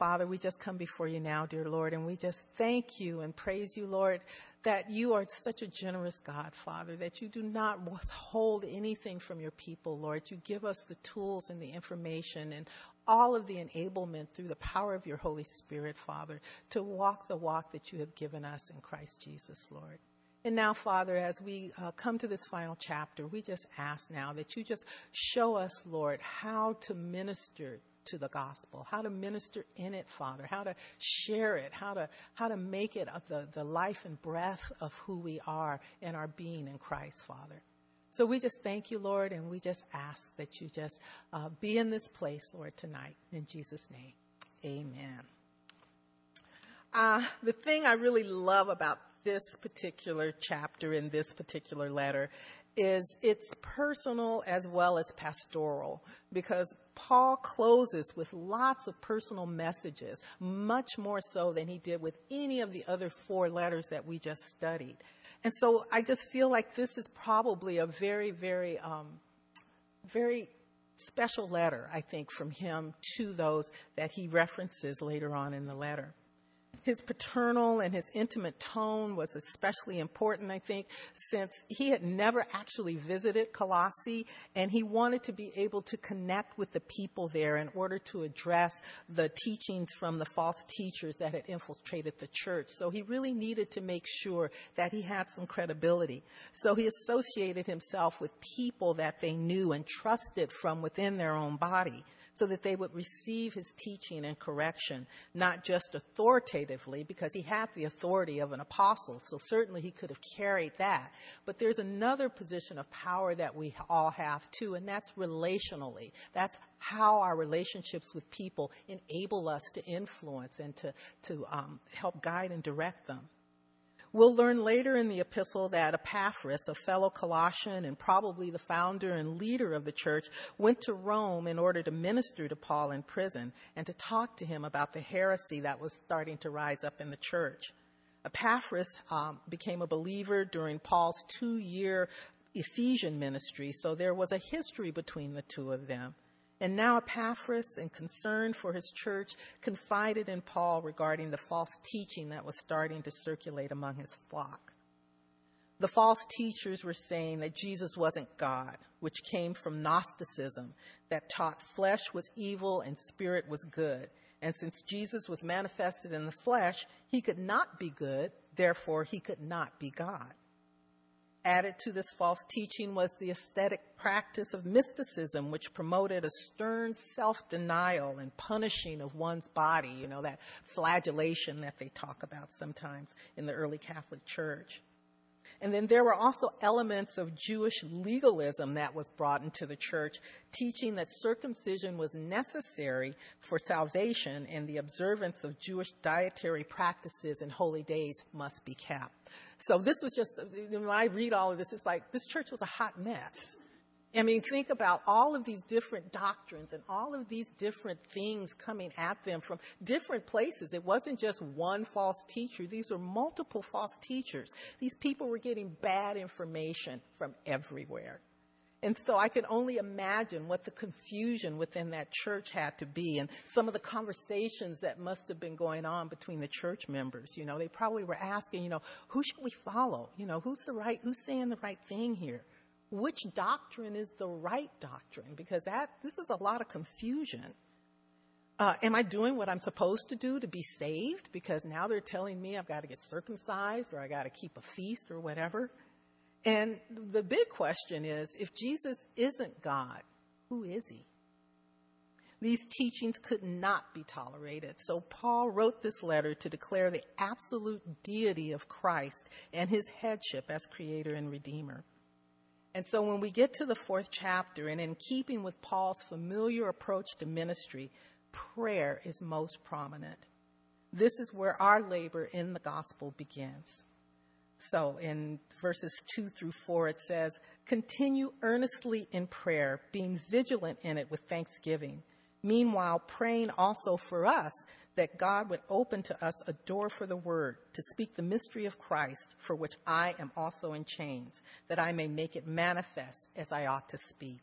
Father, we just come before you now, dear Lord, and we just thank you and praise you, Lord, that you are such a generous God, Father, that you do not withhold anything from your people, Lord. You give us the tools and the information and all of the enablement through the power of your Holy Spirit, Father, to walk the walk that you have given us in Christ Jesus, Lord. And now, Father, as we uh, come to this final chapter, we just ask now that you just show us, Lord, how to minister to the gospel, how to minister in it, Father, how to share it, how to, how to make it of the, the life and breath of who we are in our being in Christ, Father. So we just thank you, Lord, and we just ask that you just uh, be in this place, Lord, tonight. In Jesus' name, amen. Uh, the thing I really love about this particular chapter in this particular letter is it's personal as well as pastoral because Paul closes with lots of personal messages, much more so than he did with any of the other four letters that we just studied. And so I just feel like this is probably a very, very, um, very special letter, I think, from him to those that he references later on in the letter. His paternal and his intimate tone was especially important, I think, since he had never actually visited Colossae and he wanted to be able to connect with the people there in order to address the teachings from the false teachers that had infiltrated the church. So he really needed to make sure that he had some credibility. So he associated himself with people that they knew and trusted from within their own body so that they would receive his teaching and correction, not just authoritatively, because he had the authority of an apostle, so certainly he could have carried that. But there's another position of power that we all have too, and that's relationally. That's how our relationships with people enable us to influence and to, to um, help guide and direct them. We'll learn later in the epistle that Epaphras, a fellow Colossian and probably the founder and leader of the church, went to Rome in order to minister to Paul in prison and to talk to him about the heresy that was starting to rise up in the church. Epaphras um, became a believer during Paul's two year Ephesian ministry, so there was a history between the two of them. And now Epaphras, in concern for his church, confided in Paul regarding the false teaching that was starting to circulate among his flock. The false teachers were saying that Jesus wasn't God, which came from Gnosticism, that taught flesh was evil and spirit was good. And since Jesus was manifested in the flesh, he could not be good, therefore, he could not be God. Added to this false teaching was the aesthetic practice of mysticism, which promoted a stern self denial and punishing of one's body, you know, that flagellation that they talk about sometimes in the early Catholic Church. And then there were also elements of Jewish legalism that was brought into the church, teaching that circumcision was necessary for salvation and the observance of Jewish dietary practices and holy days must be kept. So this was just, when I read all of this, it's like this church was a hot mess. I mean, think about all of these different doctrines and all of these different things coming at them from different places. It wasn't just one false teacher. These were multiple false teachers. These people were getting bad information from everywhere. And so I could only imagine what the confusion within that church had to be and some of the conversations that must have been going on between the church members. You know, they probably were asking, you know, who should we follow? You know, who's the right, who's saying the right thing here? Which doctrine is the right doctrine? Because that, this is a lot of confusion. Uh, am I doing what I'm supposed to do to be saved? Because now they're telling me I've got to get circumcised or I got to keep a feast or whatever. And the big question is if Jesus isn't God, who is he? These teachings could not be tolerated. So Paul wrote this letter to declare the absolute deity of Christ and his headship as creator and redeemer. And so when we get to the fourth chapter, and in keeping with Paul's familiar approach to ministry, prayer is most prominent. This is where our labor in the gospel begins. So in verses 2 through 4, it says, Continue earnestly in prayer, being vigilant in it with thanksgiving. Meanwhile, praying also for us that God would open to us a door for the word to speak the mystery of Christ, for which I am also in chains, that I may make it manifest as I ought to speak.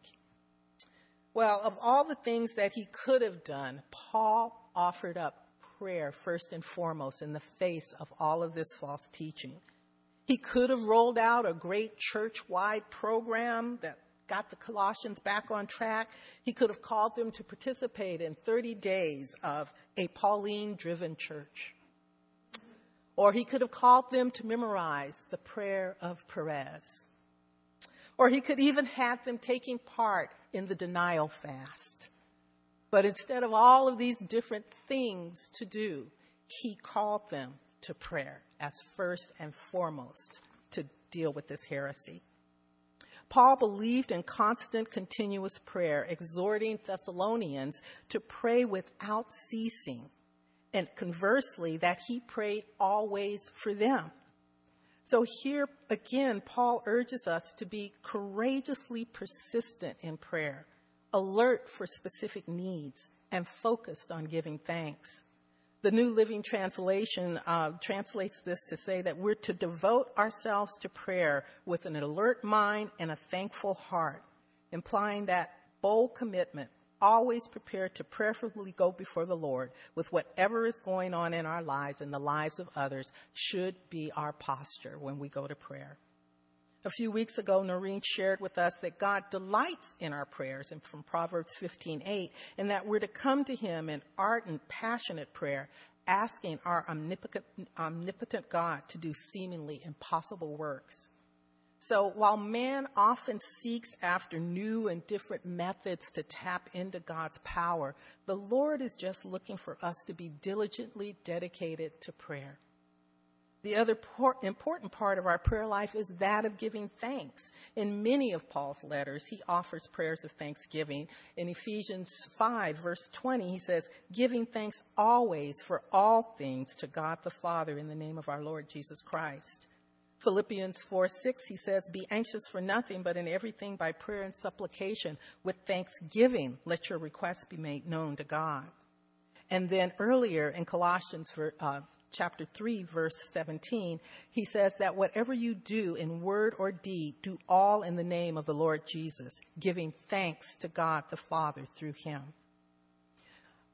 Well, of all the things that he could have done, Paul offered up prayer first and foremost in the face of all of this false teaching. He could have rolled out a great church wide program that got the Colossians back on track. He could have called them to participate in 30 days of a Pauline driven church. Or he could have called them to memorize the prayer of Jabez. Or he could even have them taking part in the Daniel fast. But instead of all of these different things to do, he called them to prayer as first and foremost to deal with this heresy. Paul believed in constant, continuous prayer, exhorting Thessalonians to pray without ceasing, and conversely, that he prayed always for them. So here again, Paul urges us to be courageously persistent in prayer, alert for specific needs, and focused on giving thanks. The New Living Translation uh, translates this to say that we're to devote ourselves to prayer with an alert mind and a thankful heart, implying that bold commitment, always prepared to prayerfully go before the Lord with whatever is going on in our lives and the lives of others, should be our posture when we go to prayer. A few weeks ago, Noreen shared with us that God delights in our prayers, and from Proverbs 15:8, and that we're to come to Him in ardent, passionate prayer, asking our omnipotent, omnipotent God to do seemingly impossible works. So while man often seeks after new and different methods to tap into God's power, the Lord is just looking for us to be diligently dedicated to prayer. The other important part of our prayer life is that of giving thanks. In many of Paul's letters, he offers prayers of thanksgiving. In Ephesians 5, verse 20, he says, Giving thanks always for all things to God the Father in the name of our Lord Jesus Christ. Philippians 4 6, he says, Be anxious for nothing, but in everything by prayer and supplication, with thanksgiving, let your requests be made known to God. And then earlier in Colossians uh, chapter 3, verse 17, he says that whatever you do in word or deed, do all in the name of the Lord Jesus, giving thanks to God the Father through him.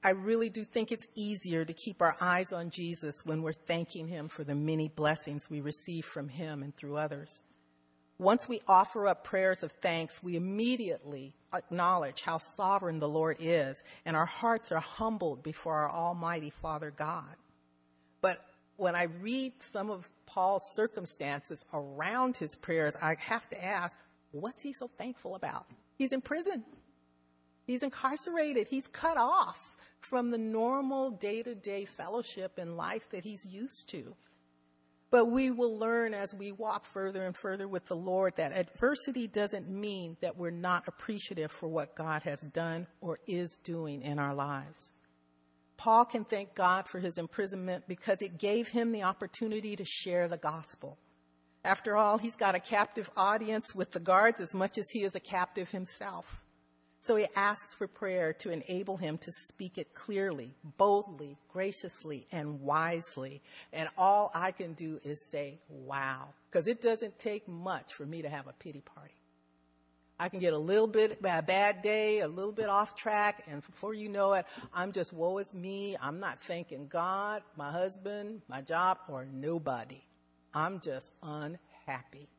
I really do think it's easier to keep our eyes on Jesus when we're thanking him for the many blessings we receive from him and through others. Once we offer up prayers of thanks, we immediately acknowledge how sovereign the Lord is, and our hearts are humbled before our Almighty Father God. When I read some of Paul's circumstances around his prayers, I have to ask, what's he so thankful about? He's in prison. He's incarcerated. He's cut off from the normal day to day fellowship and life that he's used to. But we will learn as we walk further and further with the Lord that adversity doesn't mean that we're not appreciative for what God has done or is doing in our lives. Paul can thank God for his imprisonment because it gave him the opportunity to share the gospel. After all, he's got a captive audience with the guards as much as he is a captive himself. So he asks for prayer to enable him to speak it clearly, boldly, graciously, and wisely. And all I can do is say, wow, because it doesn't take much for me to have a pity party. I can get a little bit, a bad day, a little bit off track, and before you know it, I'm just woe is me. I'm not thanking God, my husband, my job, or nobody. I'm just unhappy.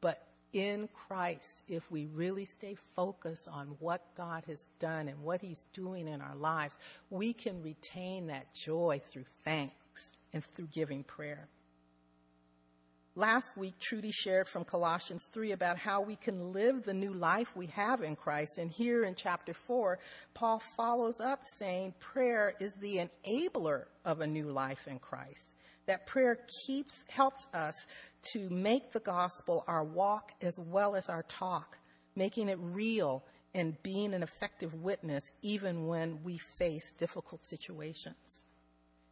But in Christ, if we really stay focused on what God has done and what He's doing in our lives, we can retain that joy through thanks and through giving prayer. Last week, Trudy shared from Colossians 3 about how we can live the new life we have in Christ. And here in chapter 4, Paul follows up saying prayer is the enabler of a new life in Christ. That prayer keeps, helps us to make the gospel our walk as well as our talk, making it real and being an effective witness even when we face difficult situations.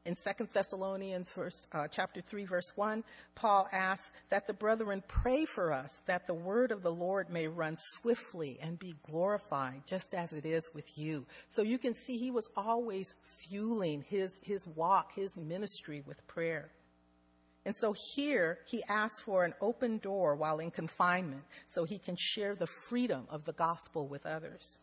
In 2 Thessalonians verse, uh, chapter 3 verse 1, Paul asks that the brethren pray for us that the word of the Lord may run swiftly and be glorified just as it is with you. So you can see he was always fueling his, his walk, his ministry with prayer. And so here he asks for an open door while in confinement so he can share the freedom of the gospel with others.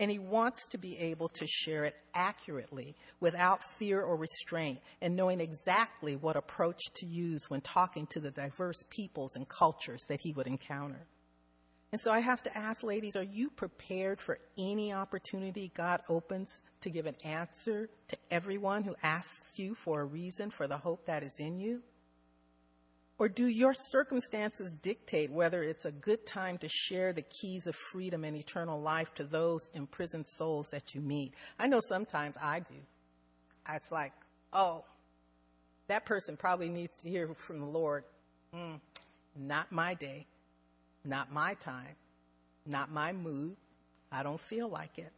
And he wants to be able to share it accurately without fear or restraint and knowing exactly what approach to use when talking to the diverse peoples and cultures that he would encounter. And so I have to ask, ladies, are you prepared for any opportunity God opens to give an answer to everyone who asks you for a reason for the hope that is in you? Or do your circumstances dictate whether it's a good time to share the keys of freedom and eternal life to those imprisoned souls that you meet? I know sometimes I do. It's like, oh, that person probably needs to hear from the Lord. Mm, not my day, not my time, not my mood. I don't feel like it.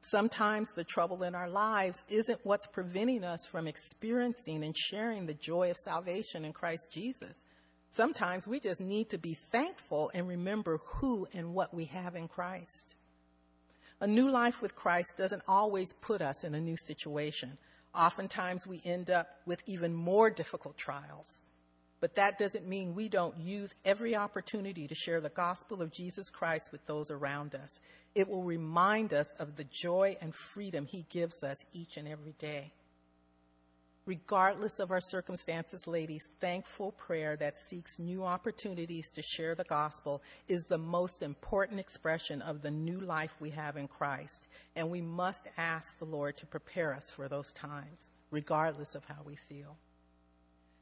Sometimes the trouble in our lives isn't what's preventing us from experiencing and sharing the joy of salvation in Christ Jesus. Sometimes we just need to be thankful and remember who and what we have in Christ. A new life with Christ doesn't always put us in a new situation. Oftentimes we end up with even more difficult trials. But that doesn't mean we don't use every opportunity to share the gospel of Jesus Christ with those around us. It will remind us of the joy and freedom he gives us each and every day. Regardless of our circumstances, ladies, thankful prayer that seeks new opportunities to share the gospel is the most important expression of the new life we have in Christ. And we must ask the Lord to prepare us for those times, regardless of how we feel.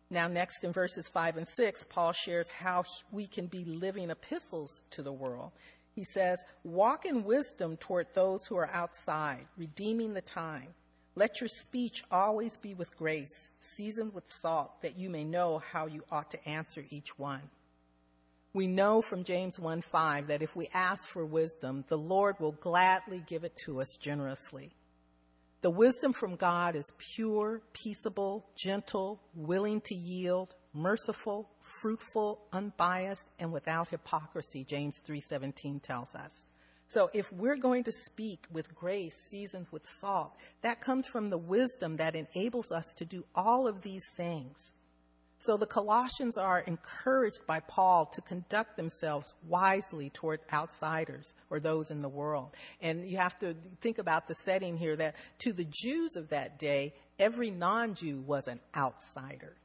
Now, next in verses 5 and 6, Paul shares how we can be living epistles to the world. He says, Walk in wisdom toward those who are outside, redeeming the time. Let your speech always be with grace, seasoned with salt, that you may know how you ought to answer each one. We know from James 1 5 that if we ask for wisdom, the Lord will gladly give it to us generously. The wisdom from God is pure, peaceable, gentle, willing to yield, merciful, fruitful, unbiased, and without hypocrisy, James 3:17 tells us. So if we're going to speak with grace seasoned with salt, that comes from the wisdom that enables us to do all of these things. So the Colossians are encouraged by Paul to conduct themselves wisely toward outsiders or those in the world. And you have to think about the setting here that to the Jews of that day, every non Jew was an outsider.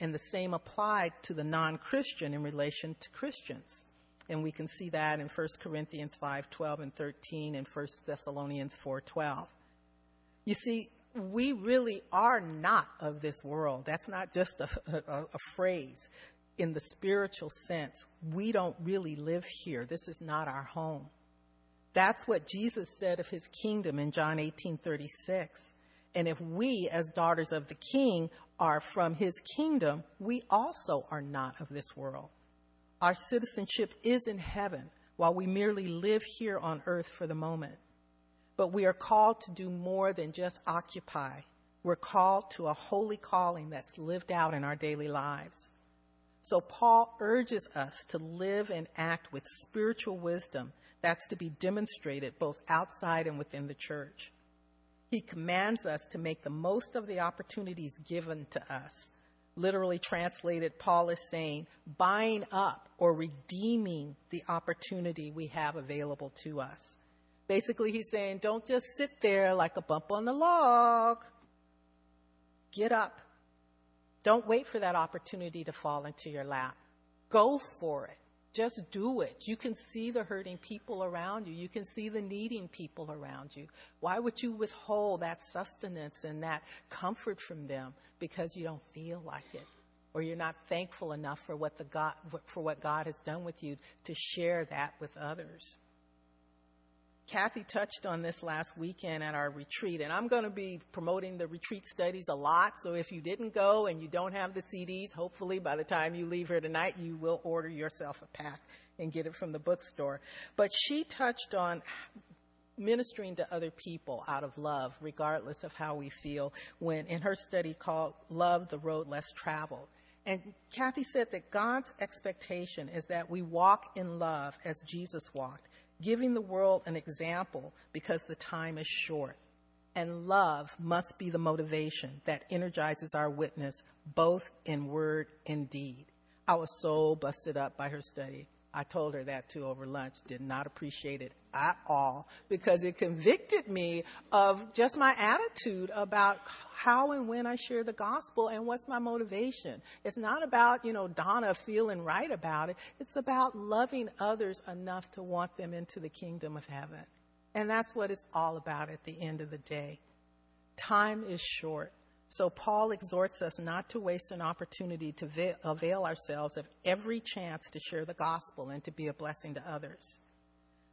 And the same applied to the non Christian in relation to Christians. And we can see that in 1 Corinthians 5 12 and 13 and 1 Thessalonians 4 12. You see, we really are not of this world. That's not just a, a, a, phrase. In the spiritual sense, we don't really live here. This is not our home. That's what Jesus said of his kingdom in John 18 36. And if we, as daughters of the king, are from his kingdom, we also are not of this world. Our citizenship is in heaven while we merely live here on earth for the moment. But we are called to do more than just occupy. We're called to a holy calling that's lived out in our daily lives. So Paul urges us to live and act with spiritual wisdom that's to be demonstrated both outside and within the church. He commands us to make the most of the opportunities given to us. Literally translated, Paul is saying, buying up or redeeming the opportunity we have available to us. Basically, he's saying, don't just sit there like a bump on the log. Get up. Don't wait for that opportunity to fall into your lap. Go for it. Just do it. You can see the hurting people around you. You can see the needing people around you. Why would you withhold that sustenance and that comfort from them because you don't feel like it? Or you're not thankful enough for what, the God, for what God has done with you to share that with others. Kathy touched on this last weekend at our retreat, and I'm going to be promoting the retreat studies a lot. So if you didn't go and you don't have the CDs, hopefully by the time you leave here tonight, you will order yourself a pack and get it from the bookstore. But she touched on ministering to other people out of love, regardless of how we feel, when in her study called Love the Road Less Traveled. And Kathy said that God's expectation is that we walk in love as Jesus walked giving the world an example because the time is short. And love must be the motivation that energizes our witness both in word and deed. I was so busted up by her study. I told her that too over lunch. Did not appreciate it at all because it convicted me of just my attitude about how and when I share the gospel and what's my motivation. It's not about, you know, Donna feeling right about it. It's about loving others enough to want them into the kingdom of heaven. And that's what it's all about at the end of the day. Time is short. So Paul exhorts us not to waste an opportunity to avail ourselves of every chance to share the gospel and to be a blessing to others.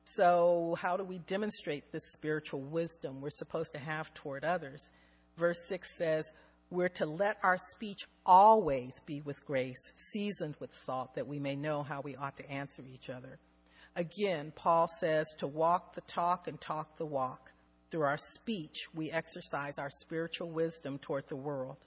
So, how do we demonstrate this spiritual wisdom we're supposed to have toward others? Verse 6 says, We're to let our speech always be with grace, seasoned with salt, that we may know how we ought to answer each other. Again, Paul says to walk the talk and talk the walk. Through our speech, we exercise our spiritual wisdom toward the world.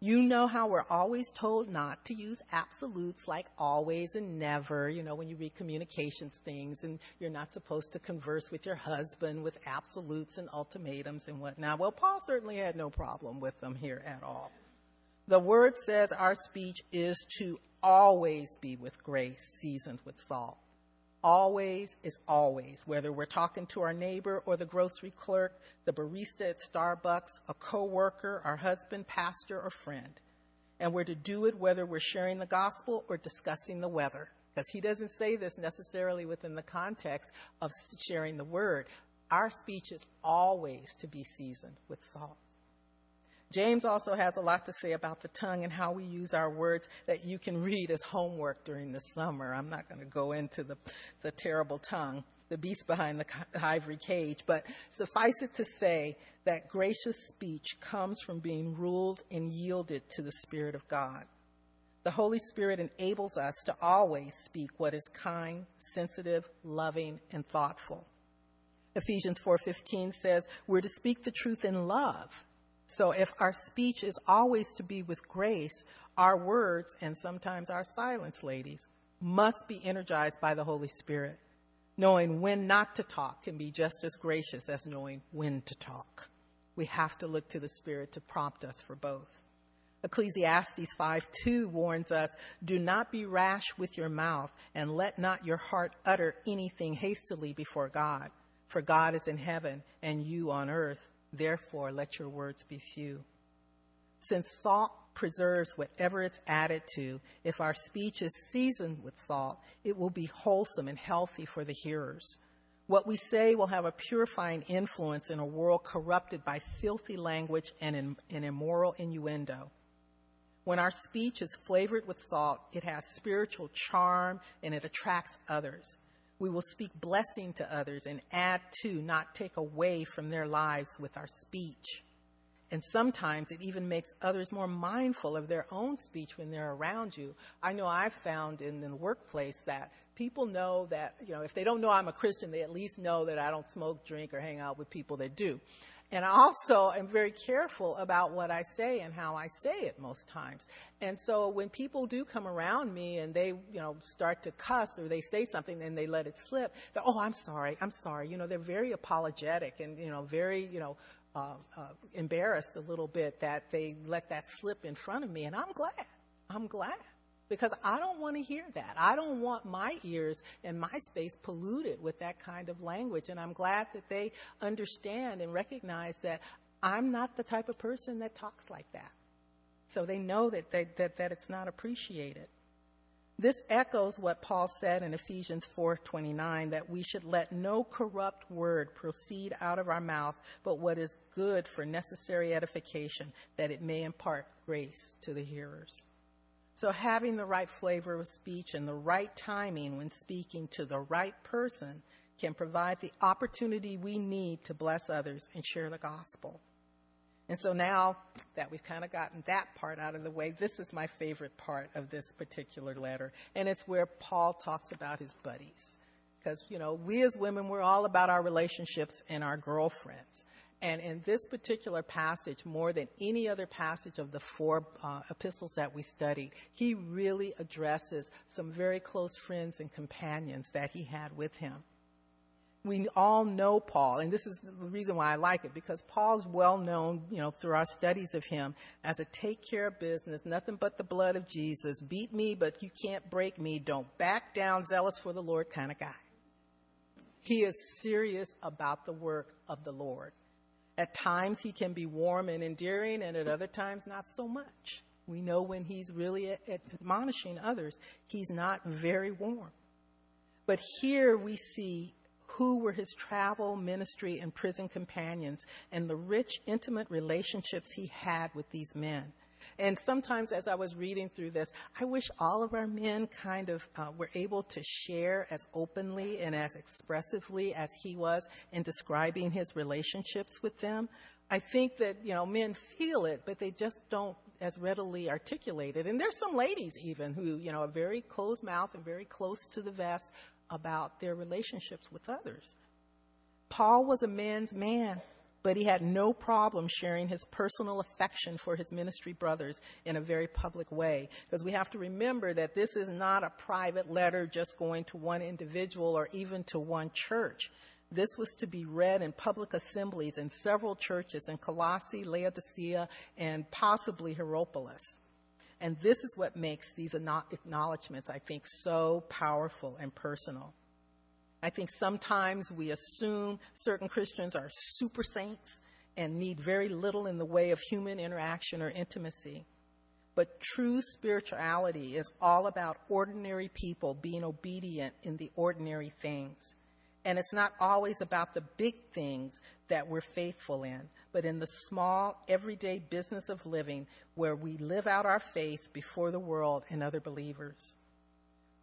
You know how we're always told not to use absolutes like always and never, you know, when you read communications things and you're not supposed to converse with your husband with absolutes and ultimatums and whatnot. Well, Paul certainly had no problem with them here at all. The word says our speech is to always be with grace, seasoned with salt. Always is always, whether we're talking to our neighbor or the grocery clerk, the barista at Starbucks, a coworker, our husband, pastor, or friend. And we're to do it whether we're sharing the gospel or discussing the weather. Because he doesn't say this necessarily within the context of sharing the word. Our speech is always to be seasoned with salt. James also has a lot to say about the tongue and how we use our words that you can read as homework during the summer. I'm not going to go into the, the terrible tongue, the beast behind the ivory cage, but suffice it to say that gracious speech comes from being ruled and yielded to the Spirit of God. The Holy Spirit enables us to always speak what is kind, sensitive, loving, and thoughtful. Ephesians 4:15 says, "We're to speak the truth in love." So if our speech is always to be with grace, our words, and sometimes our silence, ladies, must be energized by the Holy Spirit. Knowing when not to talk can be just as gracious as knowing when to talk. We have to look to the Spirit to prompt us for both. Ecclesiastes 5 2 warns us Do not be rash with your mouth, and let not your heart utter anything hastily before God. For God is in heaven, and you on earth. Therefore, let your words be few. Since salt preserves whatever it's added to, if our speech is seasoned with salt, it will be wholesome and healthy for the hearers. What we say will have a purifying influence in a world corrupted by filthy language and, in, and immoral innuendo. When our speech is flavored with salt, it has spiritual charm and it attracts others. We will speak blessing to others and add to, not take away from their lives with our speech. And sometimes it even makes others more mindful of their own speech when they're around you. I know I've found in the workplace that people know that, you know, if they don't know I'm a Christian, they at least know that I don't smoke, drink, or hang out with people that do. And I also am very careful about what I say and how I say it most times. And so when people do come around me and they, you know, start to cuss or they say something and they let it slip, they're, oh, I'm sorry, I'm sorry. You know, they're very apologetic and, you know, very, you know, uh, uh, embarrassed a little bit that they let that slip in front of me. And I'm glad. I'm glad because I don't want to hear that. I don't want my ears and my space polluted with that kind of language. And I'm glad that they understand and recognize that I'm not the type of person that talks like that. So they know that, they, that, that it's not appreciated. This echoes what Paul said in Ephesians 4:29 that we should let no corrupt word proceed out of our mouth, but what is good for necessary edification, that it may impart grace to the hearers. So, having the right flavor of speech and the right timing when speaking to the right person can provide the opportunity we need to bless others and share the gospel. And so now that we've kind of gotten that part out of the way, this is my favorite part of this particular letter. And it's where Paul talks about his buddies. Because, you know, we as women, we're all about our relationships and our girlfriends. And in this particular passage, more than any other passage of the four uh, epistles that we studied, he really addresses some very close friends and companions that he had with him. we all know Paul, and this is the reason why I like it, because Paul's well known, you know, through our studies of him as a take care of business, nothing but the blood of Jesus, beat me, but you can't break me, don't back down, zealous for the Lord kind of guy. He is serious about the work of the Lord. At times he can be warm and endearing, and at other times not so much. We know when he's really admonishing others, he's not very warm. But here we see who were his travel, ministry, and prison companions, and the rich, intimate relationships he had with these men. And sometimes, as I was reading through this, I wish all of our men kind of uh, were able to share as openly and as expressively as he was in describing his relationships with them. I think that, you know, men feel it, but they just don't as readily articulate it. And there's some ladies even who, you know, are very closed mouth and very close to the vest about their relationships with others. Paul was a man's man, but he had no problem sharing his personal affection for his ministry brothers in a very public way. Because we have to remember that this is not a private letter just going to one individual or even to one church. This was to be read in public assemblies in several churches in Colossae, Laodicea, and possibly Hierapolis. And this is what makes these acknowledgments, I think, so powerful and personal. I think sometimes we assume certain Christians are super saints and need very little in the way of human interaction or intimacy. But true spirituality is all about ordinary people being obedient in the ordinary things. And it's not always about the big things that we're faithful in, but in the small, everyday business of living where we live out our faith before the world and other believers.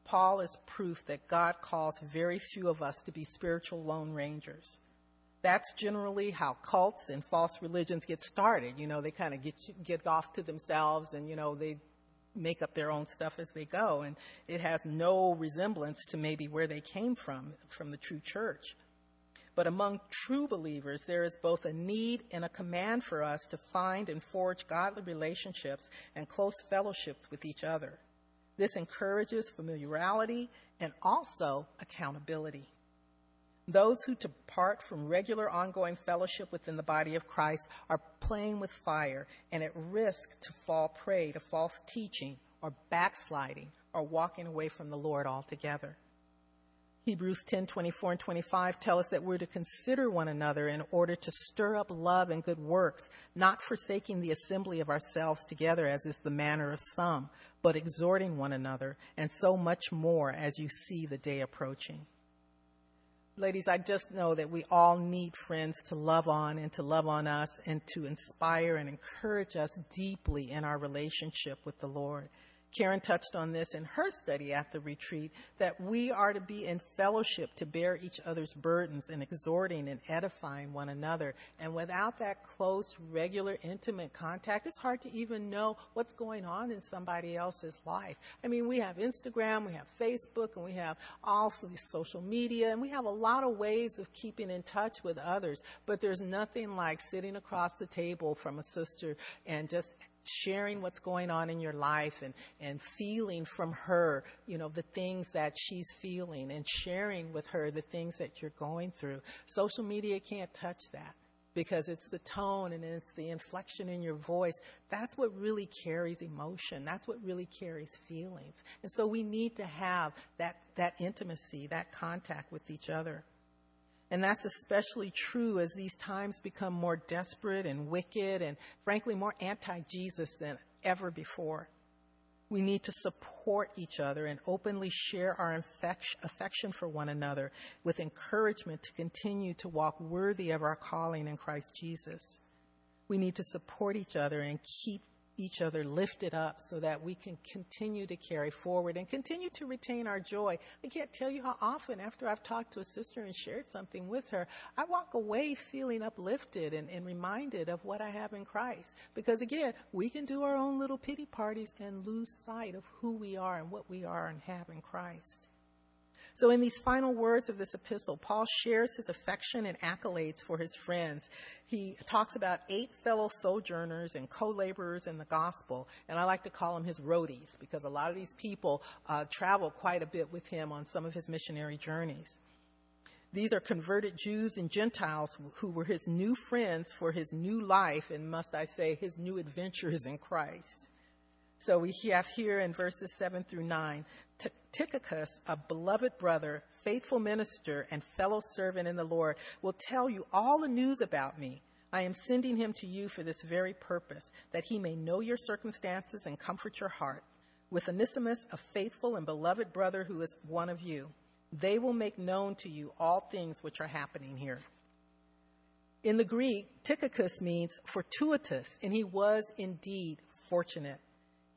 Paul is proof that God calls very few of us to be spiritual lone rangers. That's generally how cults and false religions get started. You know, they kind of get get off to themselves, and you know they make up their own stuff as they go, and it has no resemblance to maybe where they came from, from the true church. But among true believers, there is both a need and a command for us to find and forge godly relationships and close fellowships with each other. This encourages familiarity and also accountability. Those who depart from regular ongoing fellowship within the body of Christ are playing with fire and at risk to fall prey to false teaching or backsliding or walking away from the Lord altogether. Hebrews 10 24 and 25 tell us that we're to consider one another in order to stir up love and good works, not forsaking the assembly of ourselves together, as is the manner of some, but exhorting one another, and so much more as you see the day approaching. Ladies, I just know that we all need friends to love on and to love on us and to inspire and encourage us deeply in our relationship with the Lord. Karen touched on this in her study at the retreat that we are to be in fellowship to bear each other's burdens and exhorting and edifying one another. And without that close, regular, intimate contact, it's hard to even know what's going on in somebody else's life. I mean, we have Instagram, we have Facebook, and we have also these social media, and we have a lot of ways of keeping in touch with others. But there's nothing like sitting across the table from a sister and just sharing what's going on in your life and, and feeling from her, you know, the things that she's feeling and sharing with her the things that you're going through. Social media can't touch that because it's the tone and it's the inflection in your voice. That's what really carries emotion. That's what really carries feelings. And so we need to have that, that intimacy, that contact with each other. And that's especially true as these times become more desperate and wicked and, frankly, more anti Jesus than ever before. We need to support each other and openly share our affection for one another with encouragement to continue to walk worthy of our calling in Christ Jesus. We need to support each other and keep each other lifted up so that we can continue to carry forward and continue to retain our joy. I can't tell you how often, after I've talked to a sister and shared something with her, I walk away feeling uplifted and, and reminded of what I have in Christ. Because again, we can do our own little pity parties and lose sight of who we are and what we are and have in Christ. So, in these final words of this epistle, Paul shares his affection and accolades for his friends. He talks about eight fellow sojourners and co laborers in the gospel, and I like to call them his roadies because a lot of these people uh, travel quite a bit with him on some of his missionary journeys. These are converted Jews and Gentiles who were his new friends for his new life, and must I say, his new adventures in Christ. So we have here in verses 7 through 9 Tychicus, a beloved brother, faithful minister, and fellow servant in the Lord, will tell you all the news about me. I am sending him to you for this very purpose, that he may know your circumstances and comfort your heart. With Onesimus, a faithful and beloved brother who is one of you, they will make known to you all things which are happening here. In the Greek, Tychicus means fortuitous, and he was indeed fortunate.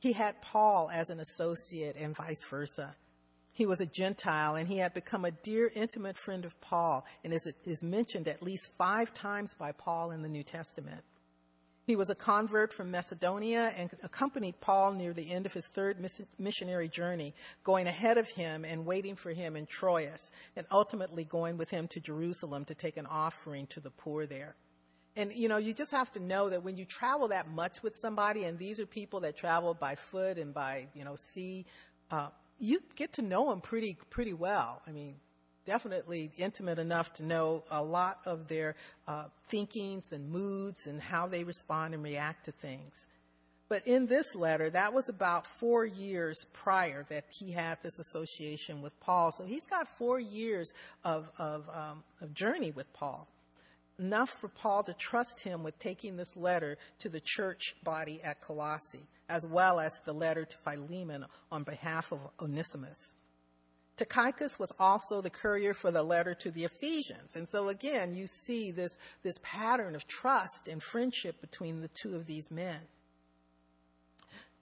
He had Paul as an associate and vice versa. He was a Gentile and he had become a dear, intimate friend of Paul and is, is mentioned at least five times by Paul in the New Testament. He was a convert from Macedonia and accompanied Paul near the end of his third missionary journey, going ahead of him and waiting for him in Troas, and ultimately going with him to Jerusalem to take an offering to the poor there. And, you know, you just have to know that when you travel that much with somebody, and these are people that travel by foot and by, you know, sea, uh, you get to know them pretty, pretty well. I mean, definitely intimate enough to know a lot of their uh, thinkings and moods and how they respond and react to things. But in this letter, that was about four years prior that he had this association with Paul. So he's got four years of, of, um, of journey with Paul enough for Paul to trust him with taking this letter to the church body at Colossae, as well as the letter to Philemon on behalf of Onesimus. Tychicus was also the courier for the letter to the Ephesians. And so again, you see this, this pattern of trust and friendship between the two of these men.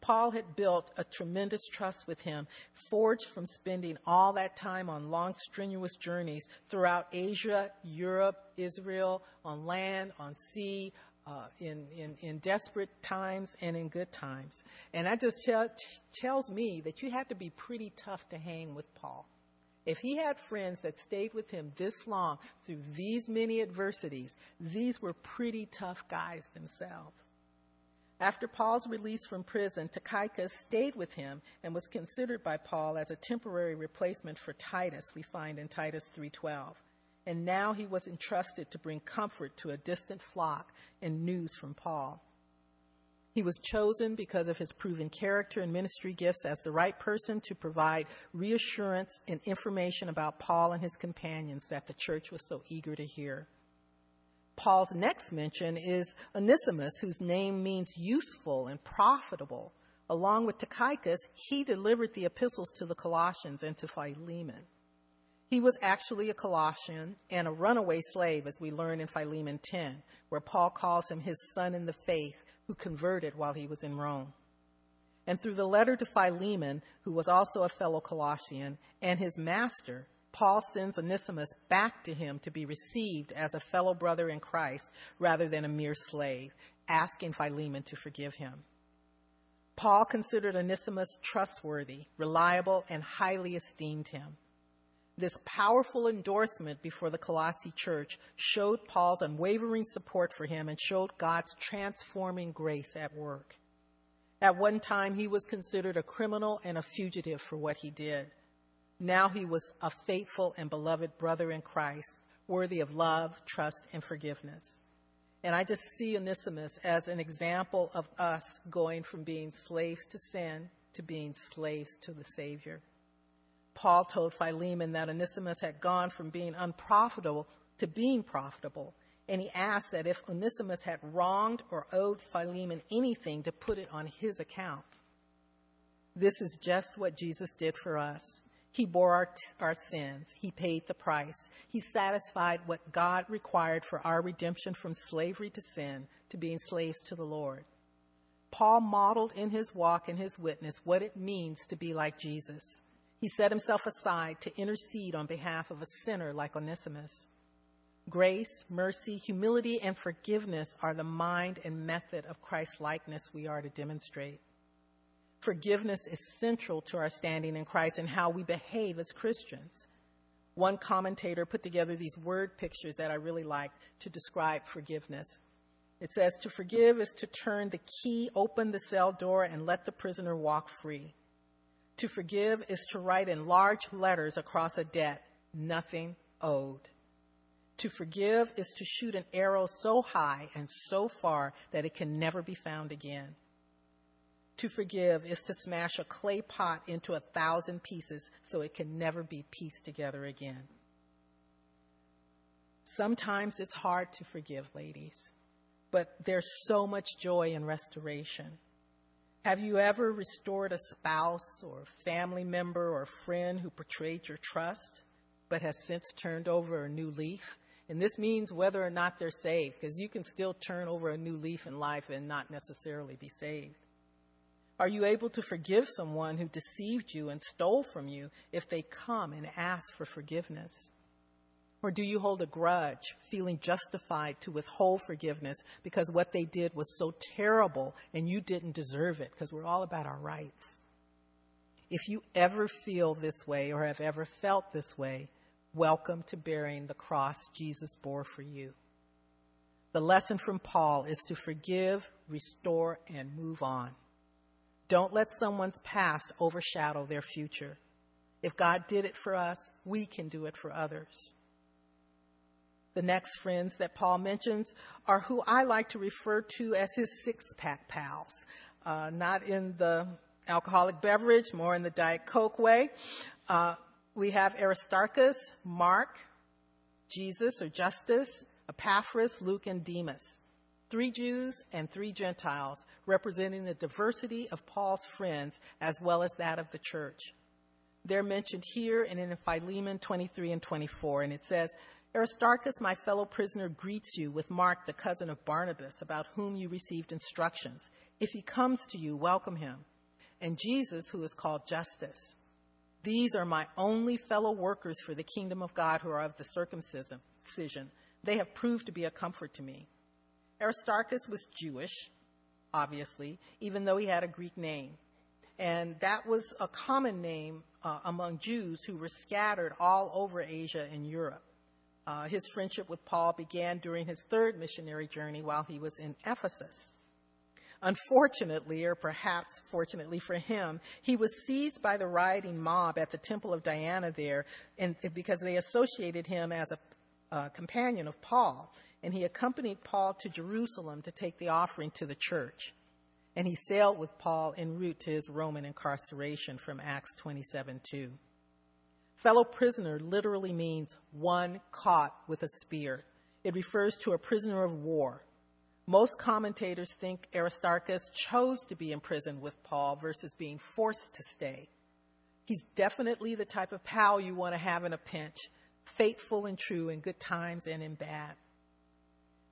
Paul had built a tremendous trust with him, forged from spending all that time on long, strenuous journeys throughout Asia, Europe, Israel, on land, on sea, uh, in, in, in, desperate times and in good times. And that just tells me that you have to be pretty tough to hang with Paul. If he had friends that stayed with him this long through these many adversities, these were pretty tough guys themselves. After Paul's release from prison, Tychicus stayed with him and was considered by Paul as a temporary replacement for Titus, we find in Titus 3:12. And now he was entrusted to bring comfort to a distant flock and news from Paul. He was chosen because of his proven character and ministry gifts as the right person to provide reassurance and information about Paul and his companions that the church was so eager to hear. Paul's next mention is Onesimus, whose name means useful and profitable. Along with Tychicus, he delivered the epistles to the Colossians and to Philemon. He was actually a Colossian and a runaway slave, as we learn in Philemon 10, where Paul calls him his son in the faith who converted while he was in Rome. And through the letter to Philemon, who was also a fellow Colossian, and his master, Paul sends Onesimus back to him to be received as a fellow brother in Christ rather than a mere slave, asking Philemon to forgive him. Paul considered Onesimus trustworthy, reliable, and highly esteemed him. This powerful endorsement before the Colossae church showed Paul's unwavering support for him and showed God's transforming grace at work. At one time, he was considered a criminal and a fugitive for what he did. Now he was a faithful and beloved brother in Christ, worthy of love, trust, and forgiveness. And I just see Onesimus as an example of us going from being slaves to sin to being slaves to the Savior. Paul told Philemon that Onesimus had gone from being unprofitable to being profitable. And he asked that if Onesimus had wronged or owed Philemon anything, to put it on his account. This is just what Jesus did for us. He bore our, our sins. He paid the price. He satisfied what God required for our redemption from slavery to sin to being slaves to the Lord. Paul modeled in his walk and his witness what it means to be like Jesus. He set himself aside to intercede on behalf of a sinner like Onesimus. Grace, mercy, humility, and forgiveness are the mind and method of Christ likeness we are to demonstrate. Forgiveness is central to our standing in Christ and how we behave as Christians. One commentator put together these word pictures that I really like to describe forgiveness. It says, To forgive is to turn the key, open the cell door, and let the prisoner walk free. To forgive is to write in large letters across a debt, nothing owed. To forgive is to shoot an arrow so high and so far that it can never be found again. To forgive is to smash a clay pot into a thousand pieces so it can never be pieced together again. Sometimes it's hard to forgive, ladies, but there's so much joy in restoration. Have you ever restored a spouse or family member or friend who betrayed your trust but has since turned over a new leaf? And this means whether or not they're saved, because you can still turn over a new leaf in life and not necessarily be saved. Are you able to forgive someone who deceived you and stole from you if they come and ask for forgiveness? Or do you hold a grudge, feeling justified to withhold forgiveness because what they did was so terrible and you didn't deserve it? Because we're all about our rights. If you ever feel this way or have ever felt this way, welcome to bearing the cross Jesus bore for you. The lesson from Paul is to forgive, restore, and move on. Don't let someone's past overshadow their future. If God did it for us, we can do it for others. The next friends that Paul mentions are who I like to refer to as his six pack pals, uh, not in the alcoholic beverage, more in the Diet Coke way. Uh, we have Aristarchus, Mark, Jesus or Justus, Epaphras, Luke, and Demas three Jews and three Gentiles, representing the diversity of Paul's friends as well as that of the church. They're mentioned here and in Philemon 23 and 24, and it says, Aristarchus, my fellow prisoner, greets you with Mark, the cousin of Barnabas, about whom you received instructions. If he comes to you, welcome him. And Jesus, who is called Justus. These are my only fellow workers for the kingdom of God who are of the circumcision. They have proved to be a comfort to me. Aristarchus was Jewish, obviously, even though he had a Greek name. And that was a common name uh, among Jews who were scattered all over Asia and Europe. Uh, his friendship with Paul began during his third missionary journey while he was in Ephesus. Unfortunately, or perhaps fortunately for him, he was seized by the rioting mob at the temple of Diana there and, because they associated him as a uh, companion of Paul and he accompanied Paul to Jerusalem to take the offering to the church. And he sailed with Paul en route to his Roman incarceration from Acts 27 2. Fellow prisoner literally means one caught with a spear. It refers to a prisoner of war. Most commentators think Aristarchus chose to be imprisoned with Paul versus being forced to stay. He's definitely the type of pal you want to have in a pinch, faithful and true in good times and in bad.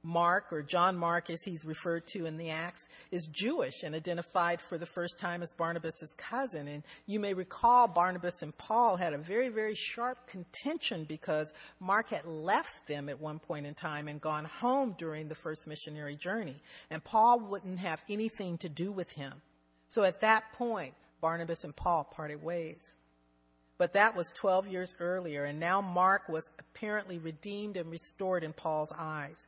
Mark, or John Mark as he's referred to in the Acts, is Jewish and identified for the first time as Barnabas' cousin. And you may recall Barnabas and Paul had a very, very sharp contention because Mark had left them at one point in time and gone home during the first missionary journey. And Paul wouldn't have anything to do with him. So at that point, Barnabas and Paul parted ways. But that was 12 years earlier, and now Mark was apparently redeemed and restored in Paul's eyes.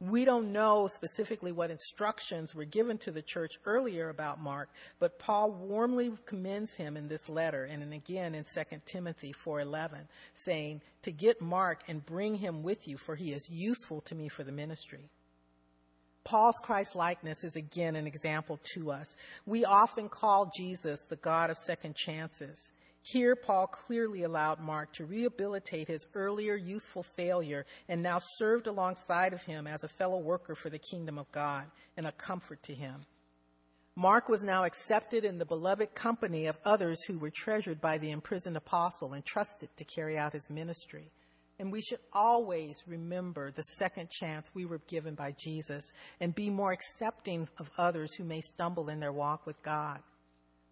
We don't know specifically what instructions were given to the church earlier about Mark, but Paul warmly commends him in this letter and again in 2 Timothy 4:11, saying, "To get Mark and bring him with you, for he is useful to me for the ministry." Paul's Christ likeness is again an example to us. We often call Jesus the God of second chances. Here, Paul clearly allowed Mark to rehabilitate his earlier youthful failure and now served alongside of him as a fellow worker for the kingdom of God and a comfort to him. Mark was now accepted in the beloved company of others who were treasured by the imprisoned apostle and trusted to carry out his ministry. And we should always remember the second chance we were given by Jesus and be more accepting of others who may stumble in their walk with God.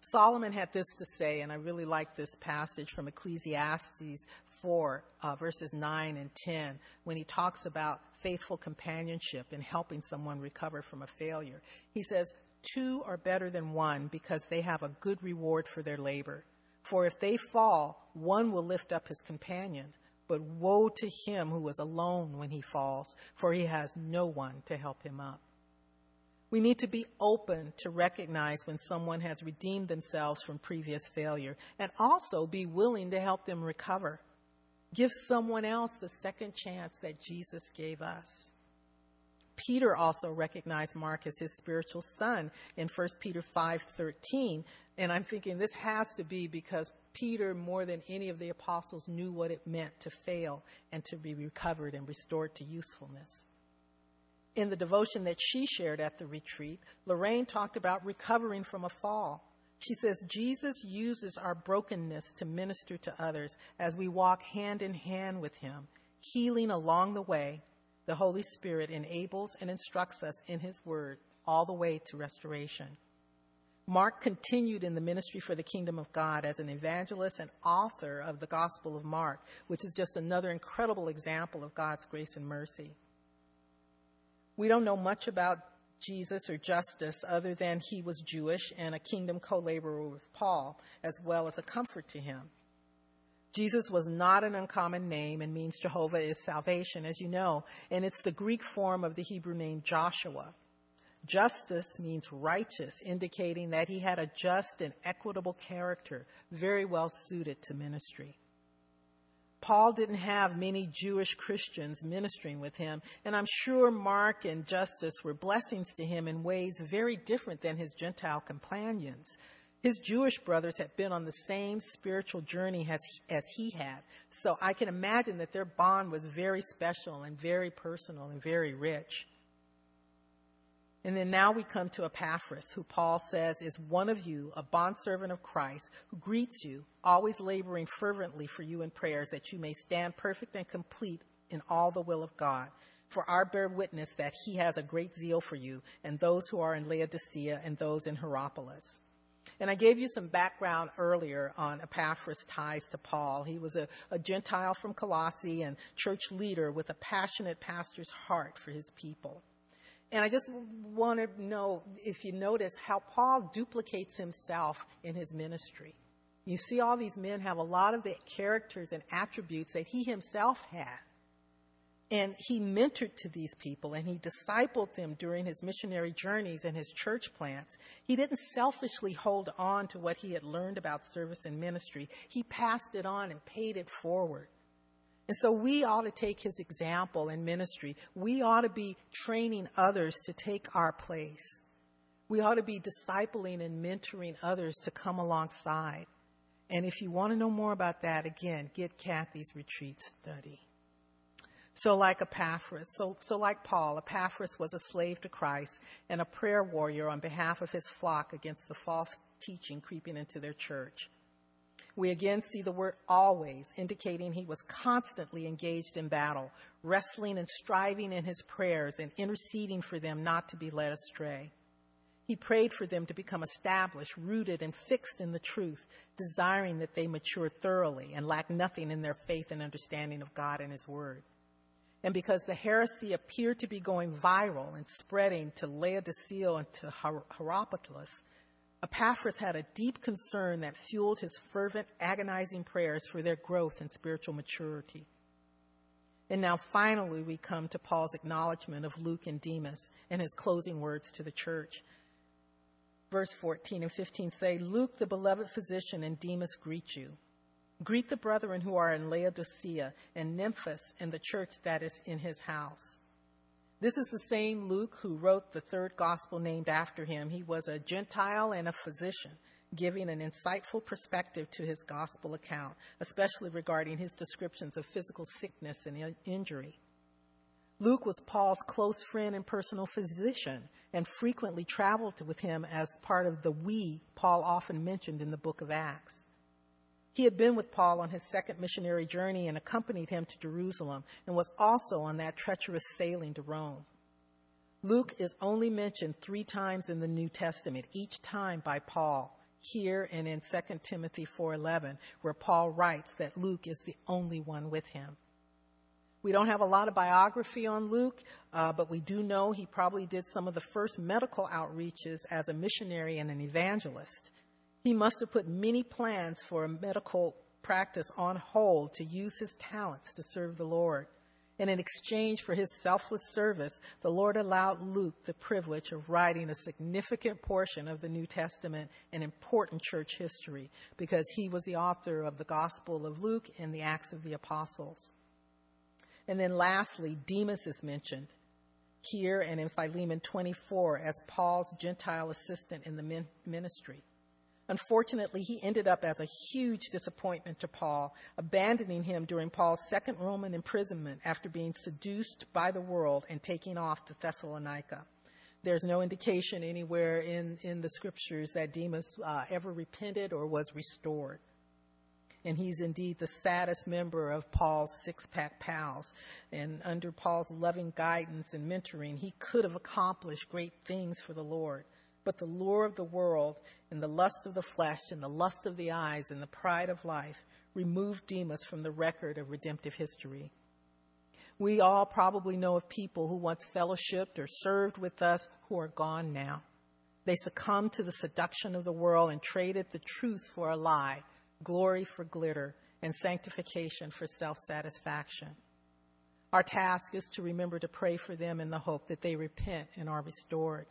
Solomon had this to say, and I really like this passage from Ecclesiastes 4, uh, verses 9 and 10, when he talks about faithful companionship and helping someone recover from a failure. He says, Two are better than one because they have a good reward for their labor. For if they fall, one will lift up his companion. But woe to him who is alone when he falls, for he has no one to help him up. We need to be open to recognize when someone has redeemed themselves from previous failure and also be willing to help them recover. Give someone else the second chance that Jesus gave us. Peter also recognized Mark as his spiritual son in 1 Peter 5:13, and I'm thinking this has to be because Peter more than any of the apostles knew what it meant to fail and to be recovered and restored to usefulness. In the devotion that she shared at the retreat, Lorraine talked about recovering from a fall. She says, Jesus uses our brokenness to minister to others as we walk hand in hand with Him, healing along the way. The Holy Spirit enables and instructs us in His Word all the way to restoration. Mark continued in the ministry for the kingdom of God as an evangelist and author of the Gospel of Mark, which is just another incredible example of God's grace and mercy. We don't know much about Jesus or Justus other than he was Jewish and a kingdom co laborer with Paul, as well as a comfort to him. Jesus was not an uncommon name and means Jehovah is salvation, as you know, and it's the Greek form of the Hebrew name Joshua. Justus means righteous, indicating that he had a just and equitable character, very well suited to ministry. Paul didn't have many Jewish Christians ministering with him, and I'm sure Mark and Justus were blessings to him in ways very different than his Gentile companions. His Jewish brothers had been on the same spiritual journey as, as he had, so I can imagine that their bond was very special and very personal and very rich. And then now we come to Epaphras, who Paul says is one of you, a bondservant of Christ, who greets you, always laboring fervently for you in prayers, that you may stand perfect and complete in all the will of God. For our bear witness that he has a great zeal for you, and those who are in Laodicea and those in Hierapolis. And I gave you some background earlier on Epaphras' ties to Paul. He was a, a Gentile from Colossae and church leader with a passionate pastor's heart for his people. And I just want to know if you notice how Paul duplicates himself in his ministry. You see, all these men have a lot of the characters and attributes that he himself had. And he mentored to these people and he discipled them during his missionary journeys and his church plants. He didn't selfishly hold on to what he had learned about service and ministry, he passed it on and paid it forward. And so we ought to take his example in ministry. We ought to be training others to take our place. We ought to be discipling and mentoring others to come alongside. And if you want to know more about that, again, get Kathy's retreat study. So, like Epaphras, so, so like Paul, Epaphras was a slave to Christ and a prayer warrior on behalf of his flock against the false teaching creeping into their church. We again see the word always, indicating he was constantly engaged in battle, wrestling and striving in his prayers and interceding for them not to be led astray. He prayed for them to become established, rooted, and fixed in the truth, desiring that they mature thoroughly and lack nothing in their faith and understanding of God and His Word. And because the heresy appeared to be going viral and spreading to Laodicea and to Hierapolis, Epaphras had a deep concern that fueled his fervent, agonizing prayers for their growth and spiritual maturity. And now finally we come to Paul's acknowledgement of Luke and Demas and his closing words to the church. Verse 14 and 15 say, Luke, the beloved physician, and Demas greet you. Greet the brethren who are in Laodicea and Nymphas and the church that is in his house. This is the same Luke who wrote the third gospel named after him. He was a Gentile and a physician, giving an insightful perspective to his gospel account, especially regarding his descriptions of physical sickness and injury. Luke was Paul's close friend and personal physician and frequently traveled with him as part of the we Paul often mentioned in the book of Acts. He had been with Paul on his second missionary journey and accompanied him to Jerusalem and was also on that treacherous sailing to Rome. Luke is only mentioned three times in the New Testament, each time by Paul, here and in 2 Timothy 4:11, where Paul writes that Luke is the only one with him. We don't have a lot of biography on Luke, uh, but we do know he probably did some of the first medical outreaches as a missionary and an evangelist. He must have put many plans for a medical practice on hold to use his talents to serve the Lord. And in exchange for his selfless service, the Lord allowed Luke the privilege of writing a significant portion of the New Testament and important church history because he was the author of the Gospel of Luke and the Acts of the Apostles. And then lastly, Demas is mentioned here and in Philemon 24 as Paul's Gentile assistant in the ministry. Unfortunately, he ended up as a huge disappointment to Paul, abandoning him during Paul's second Roman imprisonment after being seduced by the world and taking off to Thessalonica. There's no indication anywhere in, in the scriptures that Demas uh, ever repented or was restored. And he's indeed the saddest member of Paul's six pack pals. And under Paul's loving guidance and mentoring, he could have accomplished great things for the Lord. But the lure of the world and the lust of the flesh and the lust of the eyes and the pride of life removed Demas from the record of redemptive history. We all probably know of people who once fellowshipped or served with us who are gone now. They succumbed to the seduction of the world and traded the truth for a lie, glory for glitter, and sanctification for self satisfaction. Our task is to remember to pray for them in the hope that they repent and are restored.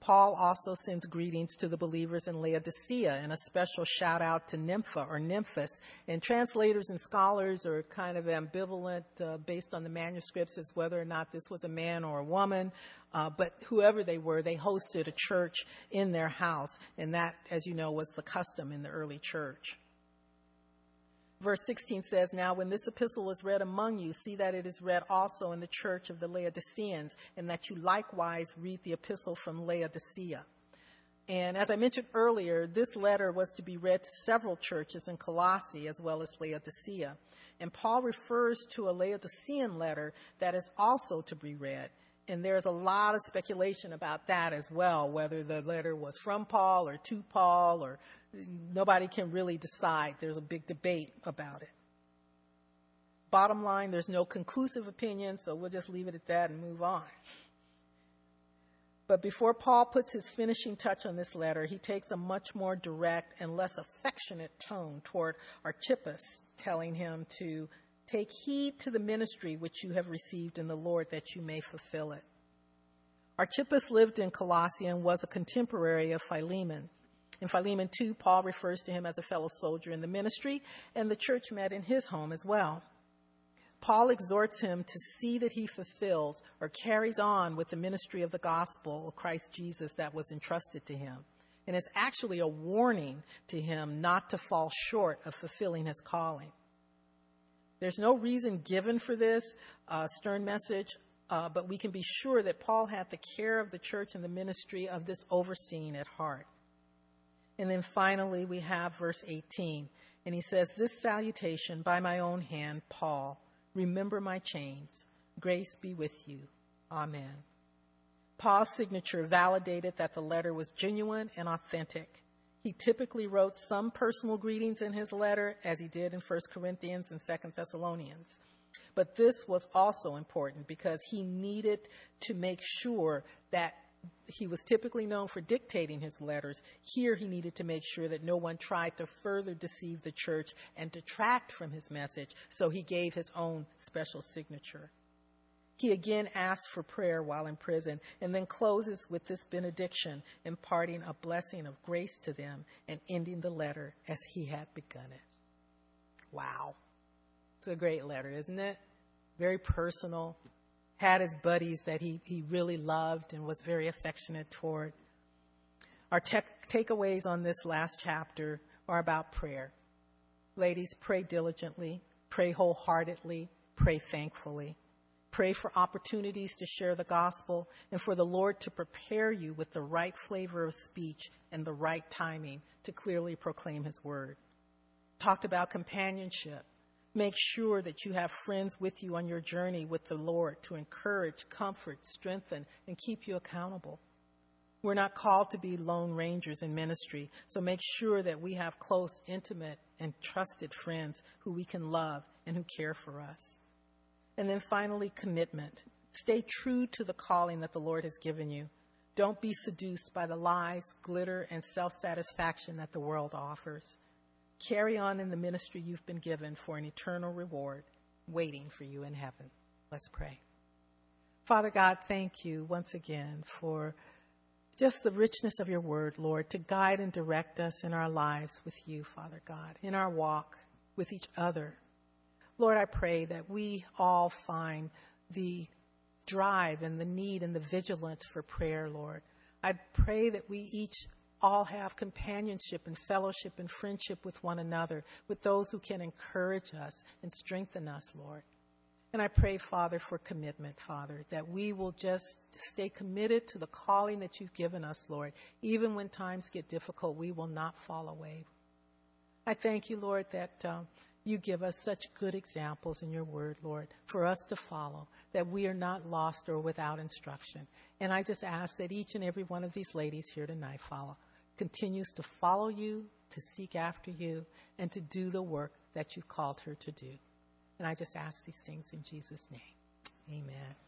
Paul also sends greetings to the believers in Laodicea and a special shout out to Nympha or Nymphas. And translators and scholars are kind of ambivalent uh, based on the manuscripts as whether or not this was a man or a woman. Uh, but whoever they were, they hosted a church in their house. And that, as you know, was the custom in the early church. Verse 16 says, Now when this epistle is read among you, see that it is read also in the church of the Laodiceans, and that you likewise read the epistle from Laodicea. And as I mentioned earlier, this letter was to be read to several churches in Colossae as well as Laodicea. And Paul refers to a Laodicean letter that is also to be read. And there's a lot of speculation about that as well, whether the letter was from Paul or to Paul or nobody can really decide. There's a big debate about it. Bottom line, there's no conclusive opinion, so we'll just leave it at that and move on. But before Paul puts his finishing touch on this letter, he takes a much more direct and less affectionate tone toward Archippus, telling him to take heed to the ministry which you have received in the Lord that you may fulfill it. Archippus lived in Colossae and was a contemporary of Philemon. In Philemon 2, Paul refers to him as a fellow soldier in the ministry, and the church met in his home as well. Paul exhorts him to see that he fulfills or carries on with the ministry of the gospel of Christ Jesus that was entrusted to him. And it's actually a warning to him not to fall short of fulfilling his calling. There's no reason given for this uh, stern message, uh, but we can be sure that Paul had the care of the church and the ministry of this overseeing at heart. And then finally, we have verse 18. And he says, This salutation by my own hand, Paul, remember my chains. Grace be with you. Amen. Paul's signature validated that the letter was genuine and authentic. He typically wrote some personal greetings in his letter, as he did in 1 Corinthians and 2 Thessalonians. But this was also important because he needed to make sure that he was typically known for dictating his letters. Here he needed to make sure that no one tried to further deceive the church and detract from his message, so he gave his own special signature. He again asks for prayer while in prison and then closes with this benediction, imparting a blessing of grace to them and ending the letter as he had begun it. Wow. It's a great letter, isn't it? Very personal, had his buddies that he, he really loved and was very affectionate toward. Our takeaways on this last chapter are about prayer. Ladies, pray diligently, pray wholeheartedly, pray thankfully. Pray for opportunities to share the gospel and for the Lord to prepare you with the right flavor of speech and the right timing to clearly proclaim his word. Talked about companionship Make sure that you have friends with you on your journey with the Lord to encourage, comfort, strengthen, and keep you accountable. We're not called to be lone rangers in ministry, so make sure that we have close, intimate, and trusted friends who we can love and who care for us. And then finally, commitment. Stay true to the calling that the Lord has given you. Don't be seduced by the lies, glitter, and self satisfaction that the world offers. Carry on in the ministry you've been given for an eternal reward. waiting for you in heaven. Let's pray. Father God, thank you once again for just the richness of your word, Lord, to guide and direct us in our lives with you, Father God, in our walk with each other. Lord, I pray that we all find the drive and the need and the vigilance for prayer, Lord. I pray that we each all have companionship and fellowship and friendship with one another, with those who can encourage us and strengthen us, Lord. And I pray, Father, for commitment, Father, that we will just stay committed to the calling that you've given us, Lord. Even when times get difficult, we will not fall away. I thank you, Lord, that um, you give us such good examples in your word, Lord, for us to follow, that we are not lost or without instruction. And I just ask that each and every one of these ladies here tonight follow, continues to follow you, to seek after you, and to do the work that you've called her to do. And I just ask these things in Jesus' name. Amen.